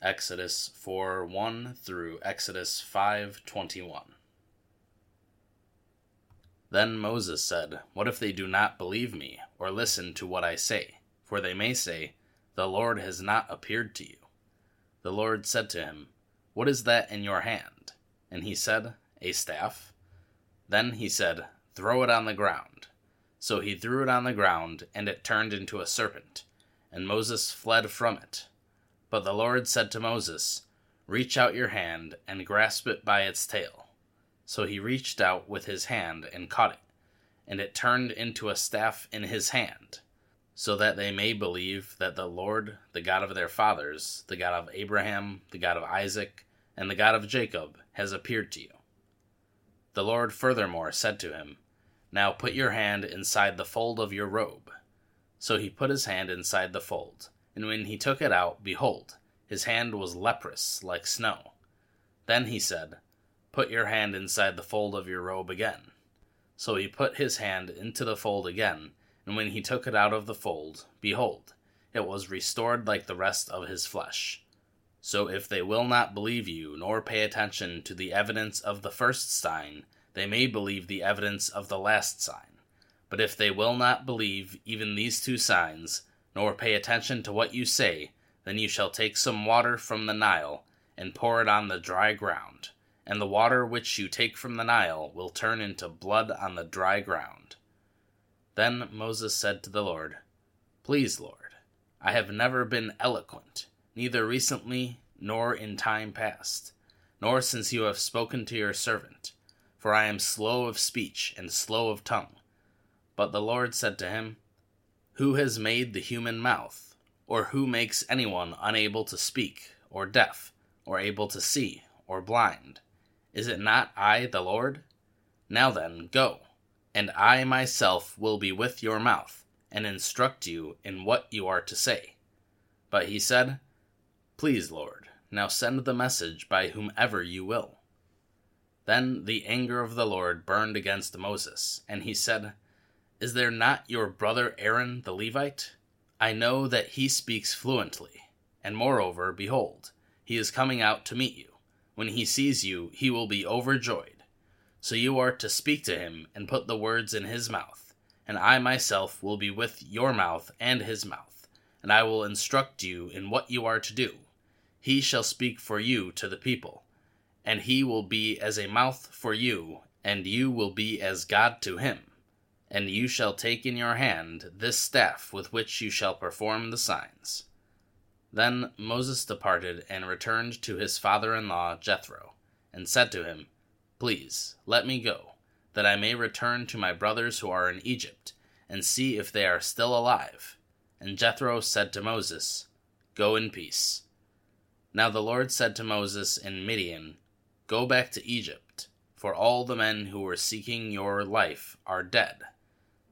Exodus 4 1 through Exodus five twenty one. Then Moses said, What if they do not believe me, or listen to what I say? For they may say, The Lord has not appeared to you. The Lord said to him, What is that in your hand? And he said, A staff. Then he said, Throw it on the ground. So he threw it on the ground, and it turned into a serpent, and Moses fled from it. But the Lord said to Moses, Reach out your hand and grasp it by its tail. So he reached out with his hand and caught it, and it turned into a staff in his hand, so that they may believe that the Lord, the God of their fathers, the God of Abraham, the God of Isaac, and the God of Jacob, has appeared to you. The Lord furthermore said to him, Now put your hand inside the fold of your robe. So he put his hand inside the fold, and when he took it out, behold, his hand was leprous like snow. Then he said, Put your hand inside the fold of your robe again. So he put his hand into the fold again, and when he took it out of the fold, behold, it was restored like the rest of his flesh. So if they will not believe you, nor pay attention to the evidence of the first sign, they may believe the evidence of the last sign. But if they will not believe even these two signs, nor pay attention to what you say, then you shall take some water from the Nile, and pour it on the dry ground and the water which you take from the Nile will turn into blood on the dry ground. Then Moses said to the Lord, Please, Lord, I have never been eloquent, neither recently nor in time past, nor since you have spoken to your servant, for I am slow of speech and slow of tongue. But the Lord said to him, Who has made the human mouth? Or who makes anyone unable to speak, or deaf, or able to see, or blind? Is it not I, the Lord? Now then, go, and I myself will be with your mouth, and instruct you in what you are to say. But he said, Please, Lord, now send the message by whomever you will. Then the anger of the Lord burned against Moses, and he said, Is there not your brother Aaron the Levite? I know that he speaks fluently, and moreover, behold, he is coming out to meet you. When he sees you, he will be overjoyed. So you are to speak to him and put the words in his mouth, and I myself will be with your mouth and his mouth, and I will instruct you in what you are to do. He shall speak for you to the people, and he will be as a mouth for you, and you will be as God to him. And you shall take in your hand this staff with which you shall perform the signs. Then Moses departed and returned to his father in law Jethro, and said to him, Please, let me go, that I may return to my brothers who are in Egypt, and see if they are still alive. And Jethro said to Moses, Go in peace. Now the Lord said to Moses in Midian, Go back to Egypt, for all the men who were seeking your life are dead.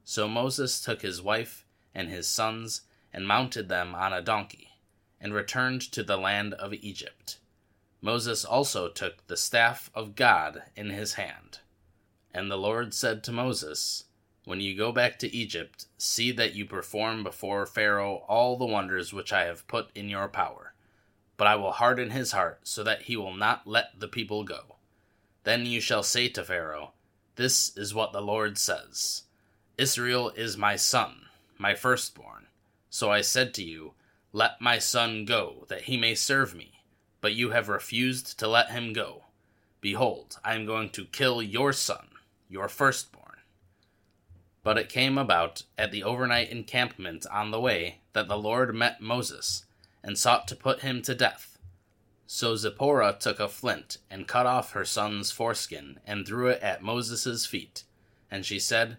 So Moses took his wife and his sons and mounted them on a donkey and returned to the land of Egypt. Moses also took the staff of God in his hand. And the Lord said to Moses, When you go back to Egypt, see that you perform before Pharaoh all the wonders which I have put in your power. But I will harden his heart, so that he will not let the people go. Then you shall say to Pharaoh, This is what the Lord says Israel is my son, my firstborn. So I said to you, let my son go, that he may serve me. But you have refused to let him go. Behold, I am going to kill your son, your firstborn. But it came about at the overnight encampment on the way that the Lord met Moses, and sought to put him to death. So Zipporah took a flint, and cut off her son's foreskin, and threw it at Moses' feet. And she said,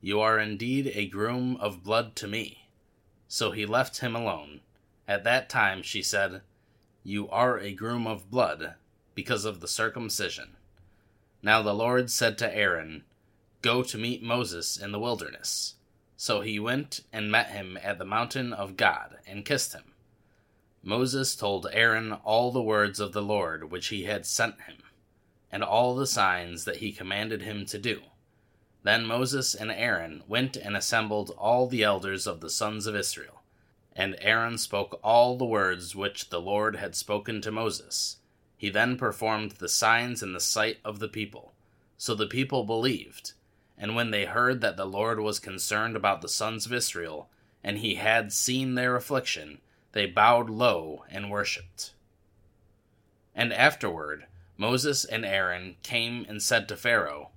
You are indeed a groom of blood to me. So he left him alone at that time she said, You are a groom of blood, because of the circumcision. Now the Lord said to Aaron, Go to meet Moses in the wilderness. So he went and met him at the mountain of God, and kissed him. Moses told Aaron all the words of the Lord which he had sent him, and all the signs that he commanded him to do. Then Moses and Aaron went and assembled all the elders of the sons of Israel And Aaron spoke all the words which the Lord had spoken to Moses. He then performed the signs in the sight of the people. So the people believed. And when they heard that the Lord was concerned about the sons of Israel, and he had seen their affliction, they bowed low and worshipped. And afterward, Moses and Aaron came and said to Pharaoh,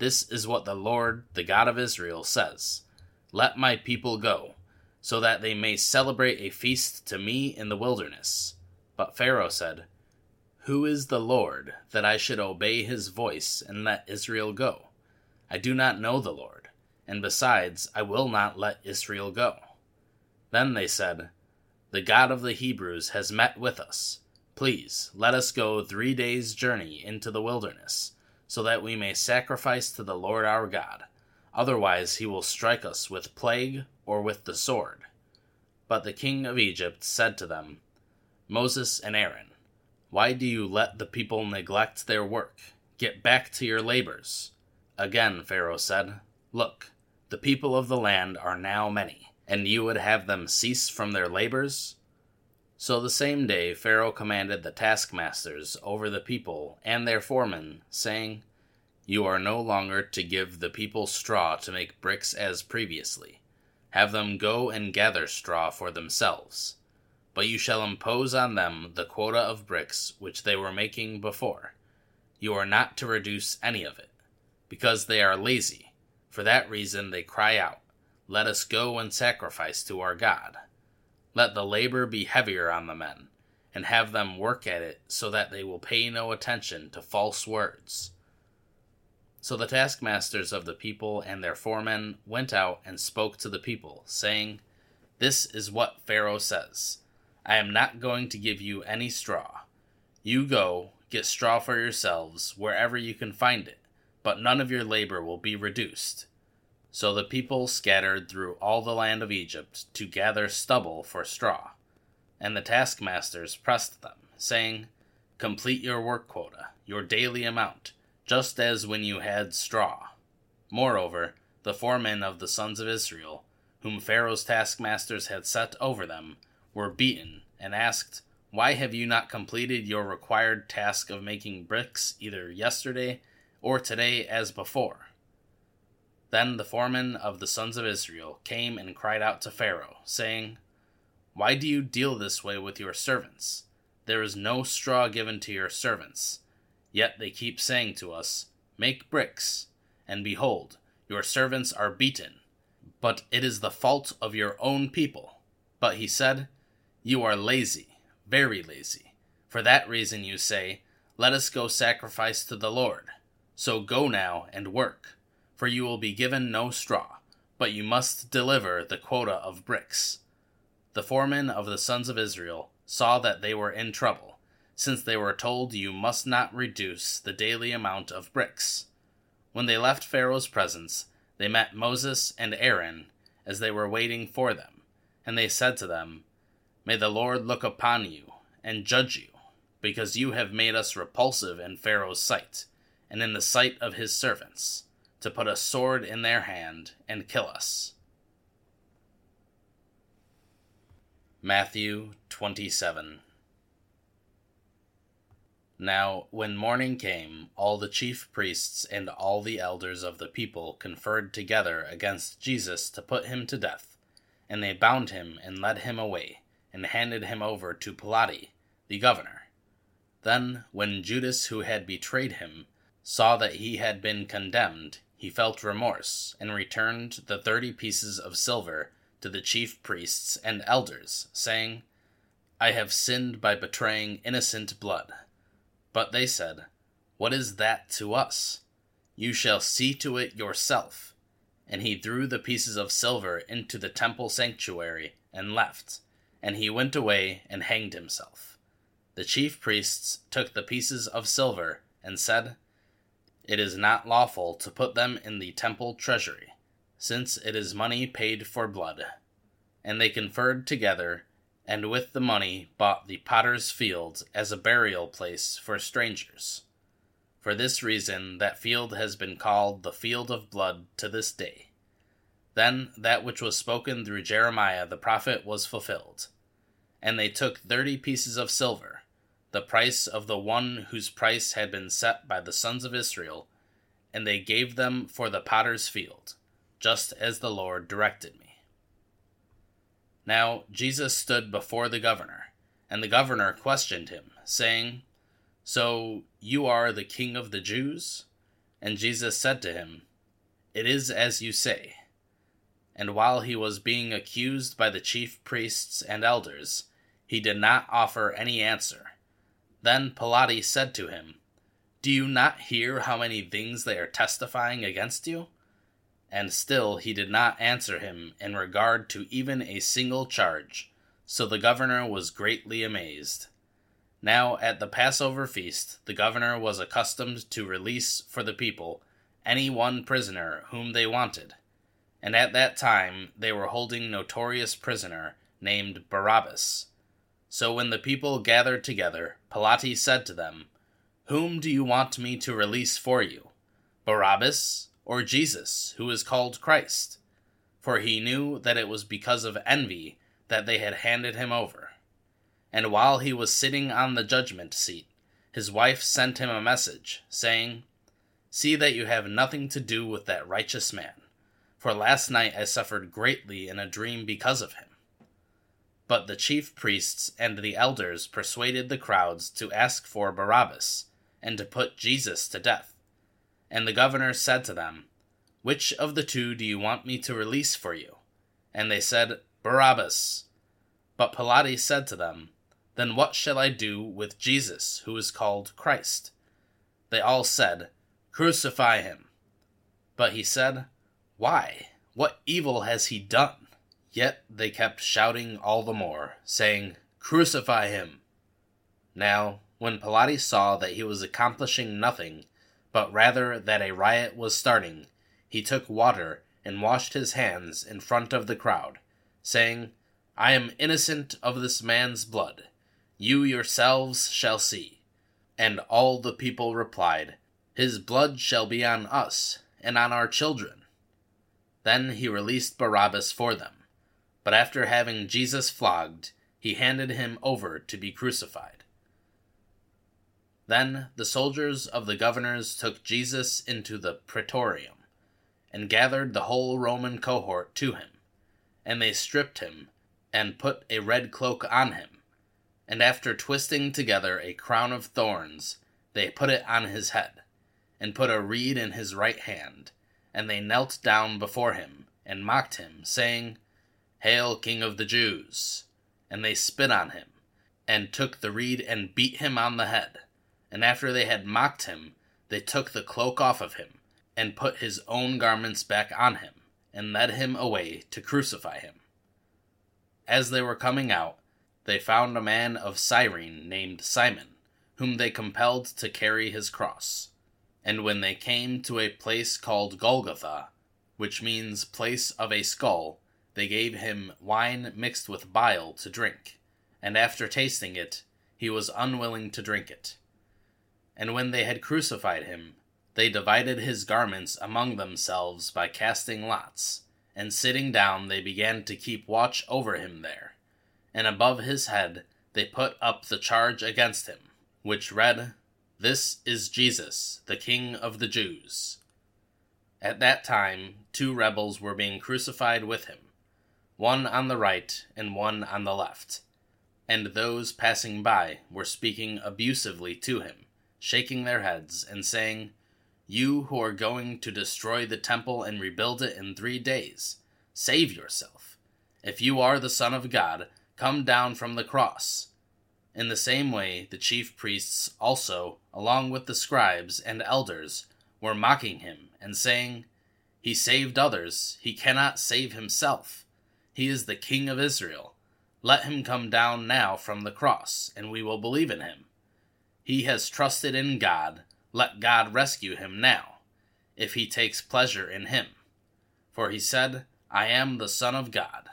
This is what the Lord, the God of Israel, says Let my people go, so that they may celebrate a feast to me in the wilderness. But Pharaoh said, Who is the Lord, that I should obey his voice and let Israel go? I do not know the Lord, and besides, I will not let Israel go. Then they said, The God of the Hebrews has met with us Please, let us go three days' journey into the wilderness, so that we may sacrifice to the Lord our God. Otherwise, he will strike us with plague or with the sword. But the king of Egypt said to them, Moses and Aaron, why do you let the people neglect their work? Get back to your labors. Again, Pharaoh said, Look, the people of the land are now many, and you would have them cease from their labors? So the same day Pharaoh commanded the taskmasters over the people and their foremen, saying, You are no longer to give the people straw to make bricks as previously. Have them go and gather straw for themselves. But you shall impose on them the quota of bricks which they were making before. You are not to reduce any of it, because they are lazy. For that reason they cry out, Let us go and sacrifice to our God. Let the labor be heavier on the men, and have them work at it so that they will pay no attention to false words. So the taskmasters of the people and their foremen went out and spoke to the people, saying, This is what Pharaoh says I am not going to give you any straw. You go, get straw for yourselves wherever you can find it, but none of your labor will be reduced. So the people scattered through all the land of Egypt to gather stubble for straw. And the taskmasters pressed them, saying, Complete your work quota, your daily amount, just as when you had straw. Moreover, the foremen of the sons of Israel, whom Pharaoh's taskmasters had set over them, were beaten, and asked, Why have you not completed your required task of making bricks either yesterday or today as before? Then the foreman of the sons of Israel came and cried out to Pharaoh, saying, Why do you deal this way with your servants? There is no straw given to your servants. Yet they keep saying to us, Make bricks. And behold, your servants are beaten. But it is the fault of your own people. But he said, You are lazy, very lazy. For that reason you say, Let us go sacrifice to the Lord. So go now and work for you will be given no straw, but you must deliver the quota of bricks. The foremen of the sons of Israel saw that they were in trouble, since they were told you must not reduce the daily amount of bricks. When they left Pharaoh's presence, they met Moses and Aaron as they were waiting for them, and they said to them, May the Lord look upon you and judge you, because you have made us repulsive in Pharaoh's sight, and in the sight of his servants to put a sword in their hand and kill us. Matthew 27 Now, when morning came, all the chief priests and all the elders of the people conferred together against Jesus to put him to death, and they bound him and led him away, and handed him over to Pilate, the governor. Then, when Judas, who had betrayed him, saw that he had been condemned, he felt remorse and returned the thirty pieces of silver to the chief priests and elders, saying, I have sinned by betraying innocent blood. But they said, What is that to us? You shall see to it yourself. And he threw the pieces of silver into the temple sanctuary and left, and he went away and hanged himself. The chief priests took the pieces of silver and said, it is not lawful to put them in the temple treasury, since it is money paid for blood. And they conferred together, and with the money bought the potter's field as a burial place for strangers. For this reason, that field has been called the field of blood to this day. Then that which was spoken through Jeremiah the prophet was fulfilled. And they took thirty pieces of silver, the price of the one whose price had been set by the sons of Israel, and they gave them for the potter's field, just as the Lord directed me. Now Jesus stood before the governor, and the governor questioned him, saying, So you are the king of the Jews? And Jesus said to him, It is as you say. And while he was being accused by the chief priests and elders, he did not offer any answer. Then Pilate said to him, Do you not hear how many things they are testifying against you? And still he did not answer him in regard to even a single charge. So the governor was greatly amazed. Now at the Passover feast, the governor was accustomed to release for the people any one prisoner whom they wanted. And at that time they were holding notorious prisoner named Barabbas. So when the people gathered together, Pilate said to them, Whom do you want me to release for you? Barabbas or Jesus, who is called Christ? For he knew that it was because of envy that they had handed him over. And while he was sitting on the judgment seat, his wife sent him a message, saying, See that you have nothing to do with that righteous man, for last night I suffered greatly in a dream because of him. But the chief priests and the elders persuaded the crowds to ask for Barabbas, and to put Jesus to death. And the governor said to them, Which of the two do you want me to release for you? And they said, Barabbas. But Pilate said to them, Then what shall I do with Jesus, who is called Christ? They all said, Crucify him. But he said, Why? What evil has he done? Yet they kept shouting all the more, saying, Crucify him! Now, when Pilate saw that he was accomplishing nothing, but rather that a riot was starting, he took water and washed his hands in front of the crowd, saying, I am innocent of this man's blood. You yourselves shall see. And all the people replied, His blood shall be on us and on our children. Then he released Barabbas for them. But after having Jesus flogged, he handed him over to be crucified. Then the soldiers of the governors took Jesus into the praetorium, and gathered the whole Roman cohort to him. And they stripped him, and put a red cloak on him. And after twisting together a crown of thorns, they put it on his head, and put a reed in his right hand. And they knelt down before him, and mocked him, saying, Hail, King of the Jews! And they spit on him, and took the reed and beat him on the head. And after they had mocked him, they took the cloak off of him, and put his own garments back on him, and led him away to crucify him. As they were coming out, they found a man of Cyrene named Simon, whom they compelled to carry his cross. And when they came to a place called Golgotha, which means place of a skull, they gave him wine mixed with bile to drink, and after tasting it, he was unwilling to drink it. And when they had crucified him, they divided his garments among themselves by casting lots, and sitting down they began to keep watch over him there. And above his head they put up the charge against him, which read, This is Jesus, the King of the Jews. At that time, two rebels were being crucified with him, one on the right and one on the left. And those passing by were speaking abusively to him shaking their heads and saying, You who are going to destroy the temple and rebuild it in three days, save yourself. If you are the Son of God, come down from the cross. In the same way, the chief priests also, along with the scribes and elders, were mocking him and saying, He saved others, he cannot save himself. He is the King of Israel. Let him come down now from the cross, and we will believe in him. He has trusted in God. Let God rescue him now, if he takes pleasure in him. For he said, I am the Son of God.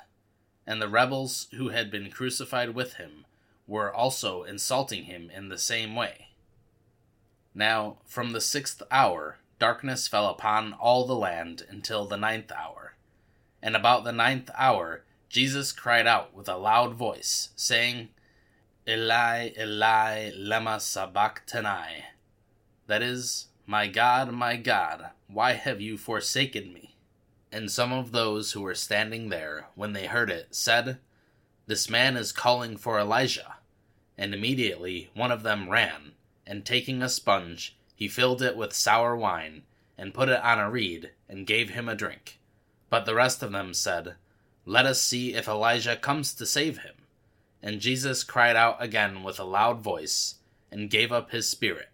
And the rebels who had been crucified with him were also insulting him in the same way. Now, from the sixth hour, darkness fell upon all the land until the ninth hour. And about the ninth hour, Jesus cried out with a loud voice, saying, Eli, Eli, lema sabachthani. That is, My God, my God, why have you forsaken me? And some of those who were standing there, when they heard it, said, This man is calling for Elijah. And immediately one of them ran, and taking a sponge, he filled it with sour wine, and put it on a reed, and gave him a drink. But the rest of them said, Let us see if Elijah comes to save him. And Jesus cried out again with a loud voice, and gave up his spirit.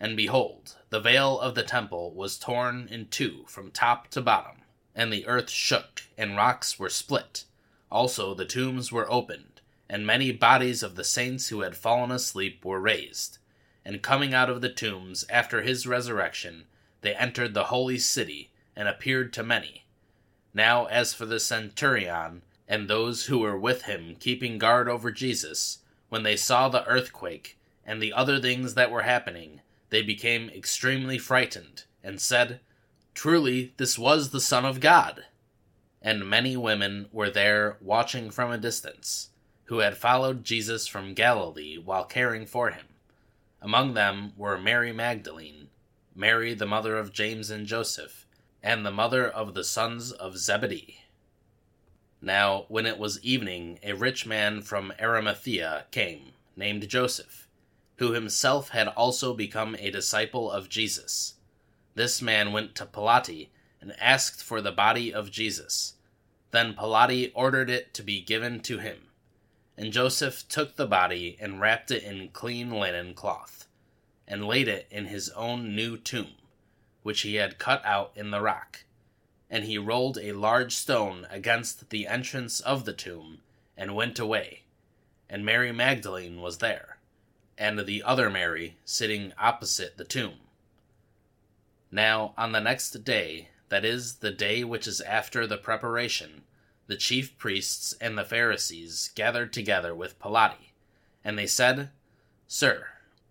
And behold, the veil of the temple was torn in two from top to bottom, and the earth shook, and rocks were split. Also the tombs were opened, and many bodies of the saints who had fallen asleep were raised. And coming out of the tombs after his resurrection, they entered the holy city, and appeared to many. Now as for the centurion, and those who were with him keeping guard over Jesus, when they saw the earthquake and the other things that were happening, they became extremely frightened, and said, Truly, this was the Son of God. And many women were there watching from a distance, who had followed Jesus from Galilee while caring for him. Among them were Mary Magdalene, Mary the mother of James and Joseph, and the mother of the sons of Zebedee. Now, when it was evening, a rich man from Arimathea came, named Joseph, who himself had also become a disciple of Jesus. This man went to Pilate and asked for the body of Jesus. Then Pilate ordered it to be given to him. And Joseph took the body and wrapped it in clean linen cloth, and laid it in his own new tomb, which he had cut out in the rock and he rolled a large stone against the entrance of the tomb, and went away. And Mary Magdalene was there, and the other Mary sitting opposite the tomb. Now, on the next day, that is, the day which is after the preparation, the chief priests and the Pharisees gathered together with Pilate, and they said, Sir,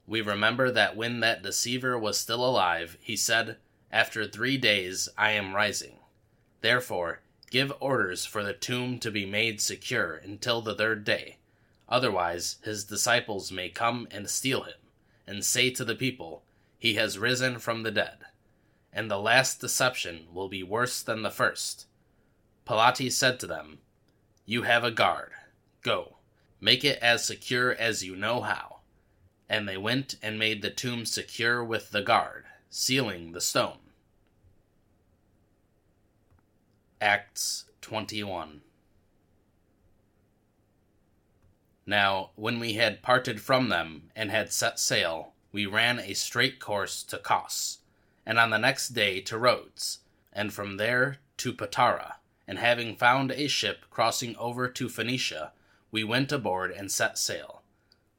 we remember that when that deceiver was still alive, he said, After three days I am rising. Therefore, give orders for the tomb to be made secure until the third day. Otherwise, his disciples may come and steal him, and say to the people, He has risen from the dead. And the last deception will be worse than the first. Pilate said to them, You have a guard. Go, make it as secure as you know how. And they went and made the tomb secure with the guard, sealing the stone. Acts 21. Now, when we had parted from them and had set sail, we ran a straight course to Kos, and on the next day to Rhodes, and from there to Patara. And having found a ship crossing over to Phoenicia, we went aboard and set sail.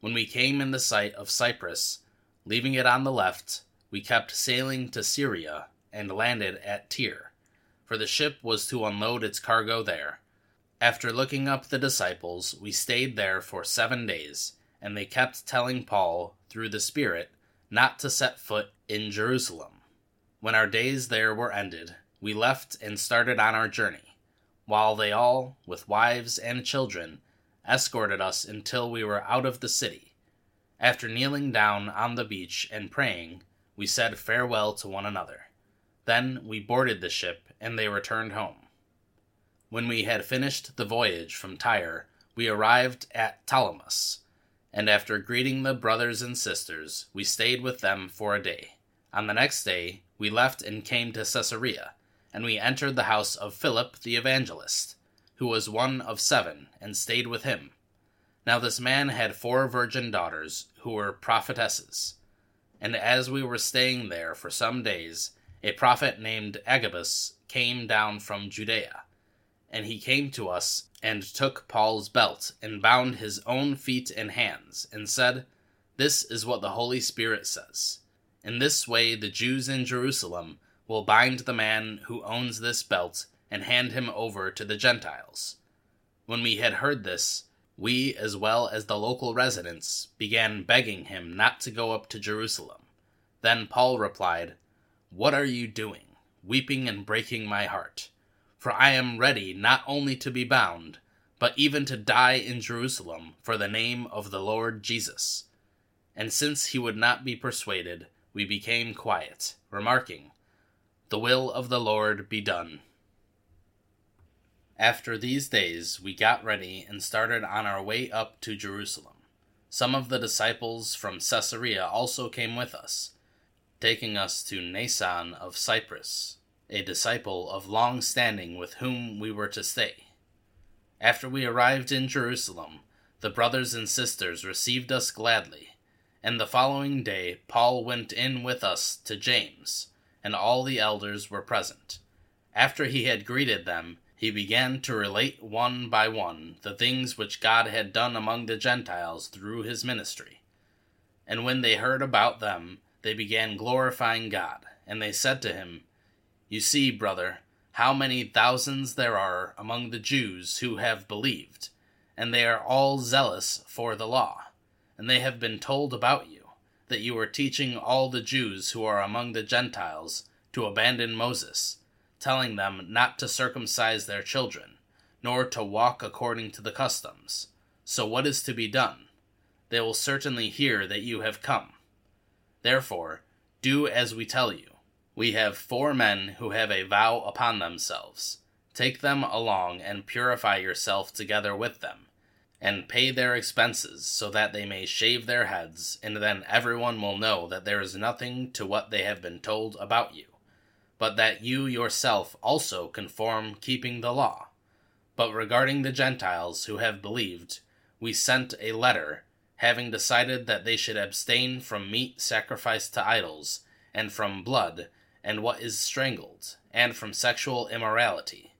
When we came in the sight of Cyprus, leaving it on the left, we kept sailing to Syria and landed at Tyre for the ship was to unload its cargo there. After looking up the disciples, we stayed there for seven days, and they kept telling Paul, through the Spirit, not to set foot in Jerusalem. When our days there were ended, we left and started on our journey, while they all, with wives and children, escorted us until we were out of the city. After kneeling down on the beach and praying, we said farewell to one another. Then we boarded the ship and they returned home. When we had finished the voyage from Tyre, we arrived at Ptolemais, and after greeting the brothers and sisters, we stayed with them for a day. On the next day, we left and came to Caesarea, and we entered the house of Philip the evangelist, who was one of seven, and stayed with him. Now this man had four virgin daughters, who were prophetesses. And as we were staying there for some days, a prophet named Agabus came down from Judea. And he came to us and took Paul's belt and bound his own feet and hands, and said, This is what the Holy Spirit says. In this way, the Jews in Jerusalem will bind the man who owns this belt and hand him over to the Gentiles. When we had heard this, we, as well as the local residents, began begging him not to go up to Jerusalem. Then Paul replied, What are you doing? weeping and breaking my heart. For I am ready not only to be bound, but even to die in Jerusalem for the name of the Lord Jesus. And since he would not be persuaded, we became quiet, remarking, The will of the Lord be done. After these days, we got ready and started on our way up to Jerusalem. Some of the disciples from Caesarea also came with us, taking us to Mnason of Cyprus, a disciple of long standing with whom we were to stay. After we arrived in Jerusalem, the brothers and sisters received us gladly, and the following day Paul went in with us to James, and all the elders were present. After he had greeted them, he began to relate one by one the things which God had done among the Gentiles through his ministry. And when they heard about them, they began glorifying God, and they said to him, You see, brother, how many thousands there are among the Jews who have believed, and they are all zealous for the law. And they have been told about you, that you are teaching all the Jews who are among the Gentiles to abandon Moses, telling them not to circumcise their children, nor to walk according to the customs. So what is to be done? They will certainly hear that you have come. Therefore, do as we tell you we have four men who have a vow upon themselves. Take them along and purify yourself together with them, and pay their expenses, so that they may shave their heads, and then everyone will know that there is nothing to what they have been told about you, but that you yourself also conform keeping the law. But regarding the Gentiles who have believed, we sent a letter, having decided that they should abstain from meat sacrificed to idols, and from blood, and what is strangled, and from sexual immorality.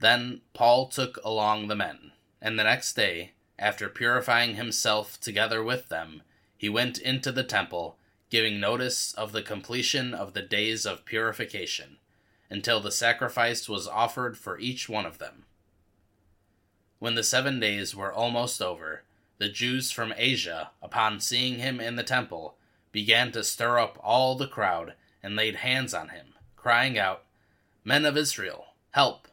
Then Paul took along the men, and the next day, after purifying himself together with them, he went into the temple, giving notice of the completion of the days of purification, until the sacrifice was offered for each one of them. When the seven days were almost over, the Jews from Asia, upon seeing him in the temple, began to stir up all the crowd and laid hands on him, crying out, Men of Israel, help!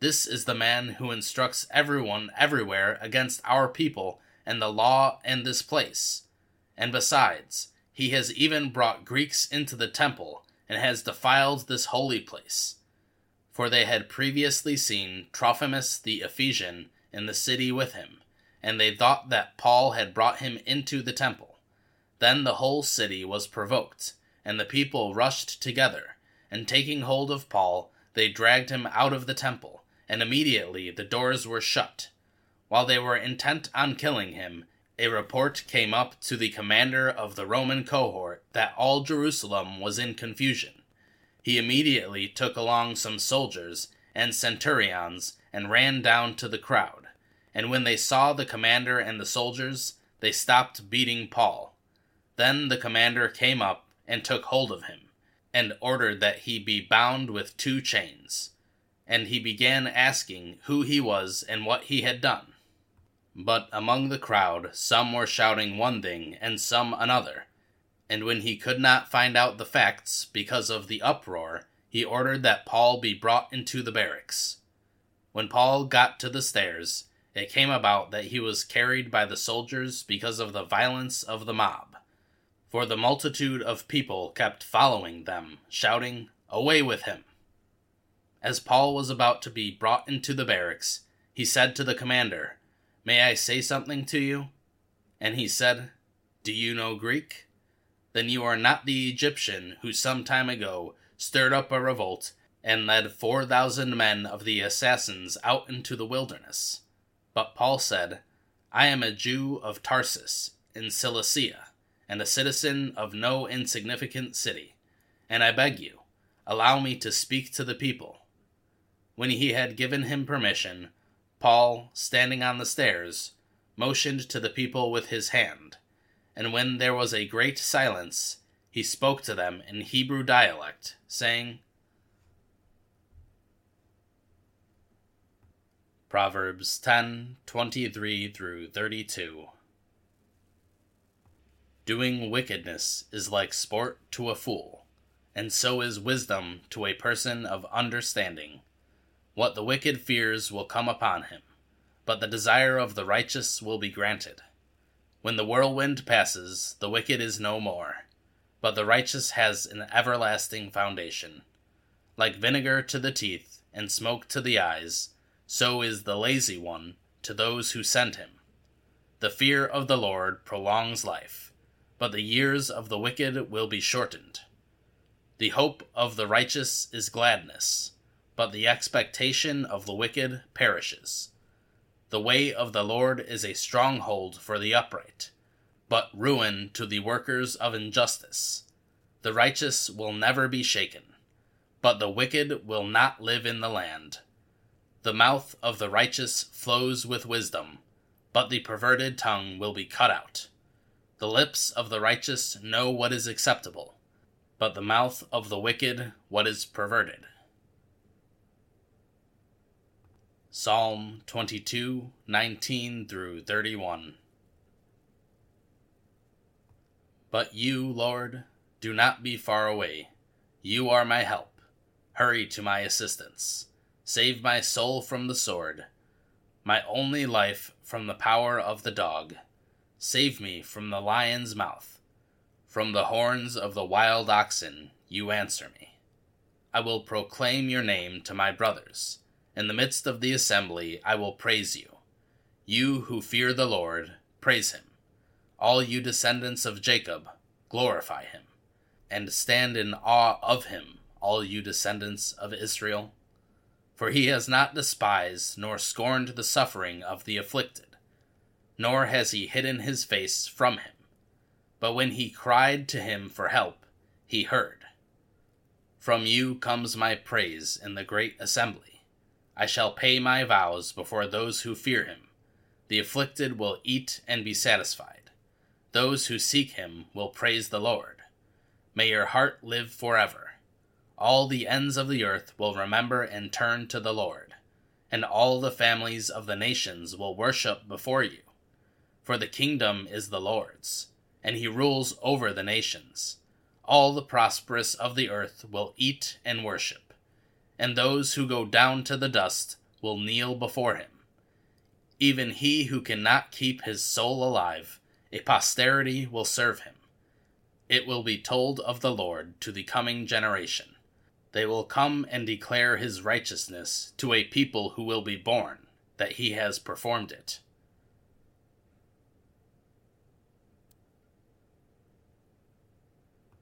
This is the man who instructs everyone everywhere against our people and the law and this place. And besides, he has even brought Greeks into the temple and has defiled this holy place. For they had previously seen Trophimus the Ephesian in the city with him, and they thought that Paul had brought him into the temple. Then the whole city was provoked and the people rushed together, and taking hold of Paul, they dragged him out of the temple, and immediately the doors were shut. While they were intent on killing him, a report came up to the commander of the Roman cohort that all Jerusalem was in confusion. He immediately took along some soldiers and centurions and ran down to the crowd. And when they saw the commander and the soldiers, they stopped beating Paul. Then the commander came up and took hold of him, and ordered that he be bound with two chains. And he began asking who he was and what he had done. But among the crowd some were shouting one thing and some another. And when he could not find out the facts because of the uproar, he ordered that Paul be brought into the barracks. When Paul got to the stairs, it came about that he was carried by the soldiers because of the violence of the mob for the multitude of people kept following them, shouting, Away with him! As Paul was about to be brought into the barracks, he said to the commander, May I say something to you? And he said, Do you know Greek? Then you are not the Egyptian who some time ago stirred up a revolt and led four thousand men of the assassins out into the wilderness. But Paul said, I am a Jew of Tarsus, in Cilicia and a citizen of no insignificant city, and I beg you, allow me to speak to the people. When he had given him permission, Paul, standing on the stairs, motioned to the people with his hand, and when there was a great silence, he spoke to them in Hebrew dialect, saying, Proverbs 10 23 through 32. Doing wickedness is like sport to a fool, and so is wisdom to a person of understanding. What the wicked fears will come upon him, but the desire of the righteous will be granted. When the whirlwind passes, the wicked is no more, but the righteous has an everlasting foundation. Like vinegar to the teeth and smoke to the eyes, so is the lazy one to those who send him. The fear of the Lord prolongs life, but the years of the wicked will be shortened. The hope of the righteous is gladness, but the expectation of the wicked perishes. The way of the Lord is a stronghold for the upright, but ruin to the workers of injustice. The righteous will never be shaken, but the wicked will not live in the land. The mouth of the righteous flows with wisdom, but the perverted tongue will be cut out. The lips of the righteous know what is acceptable, but the mouth of the wicked what is perverted. Psalm 22, 19 through 31. But you, Lord, do not be far away. You are my help. Hurry to my assistance. Save my soul from the sword, my only life from the power of the dog. Save me from the lion's mouth. From the horns of the wild oxen, you answer me. I will proclaim your name to my brothers. In the midst of the assembly, I will praise you. You who fear the Lord, praise him. All you descendants of Jacob, glorify him. And stand in awe of him, all you descendants of Israel. For he has not despised nor scorned the suffering of the afflicted, nor has he hidden his face from him. But when he cried to him for help, he heard. From you comes my praise in the great assembly. I shall pay my vows before those who fear him. The afflicted will eat and be satisfied. Those who seek him will praise the Lord. May your heart live forever. All the ends of the earth will remember and turn to the Lord, and all the families of the nations will worship before you. For the kingdom is the Lord's, and he rules over the nations. All the prosperous of the earth will eat and worship and those who go down to the dust will kneel before him. Even he who cannot keep his soul alive, a posterity will serve him. It will be told of the Lord to the coming generation. They will come and declare his righteousness to a people who will be born, that he has performed it.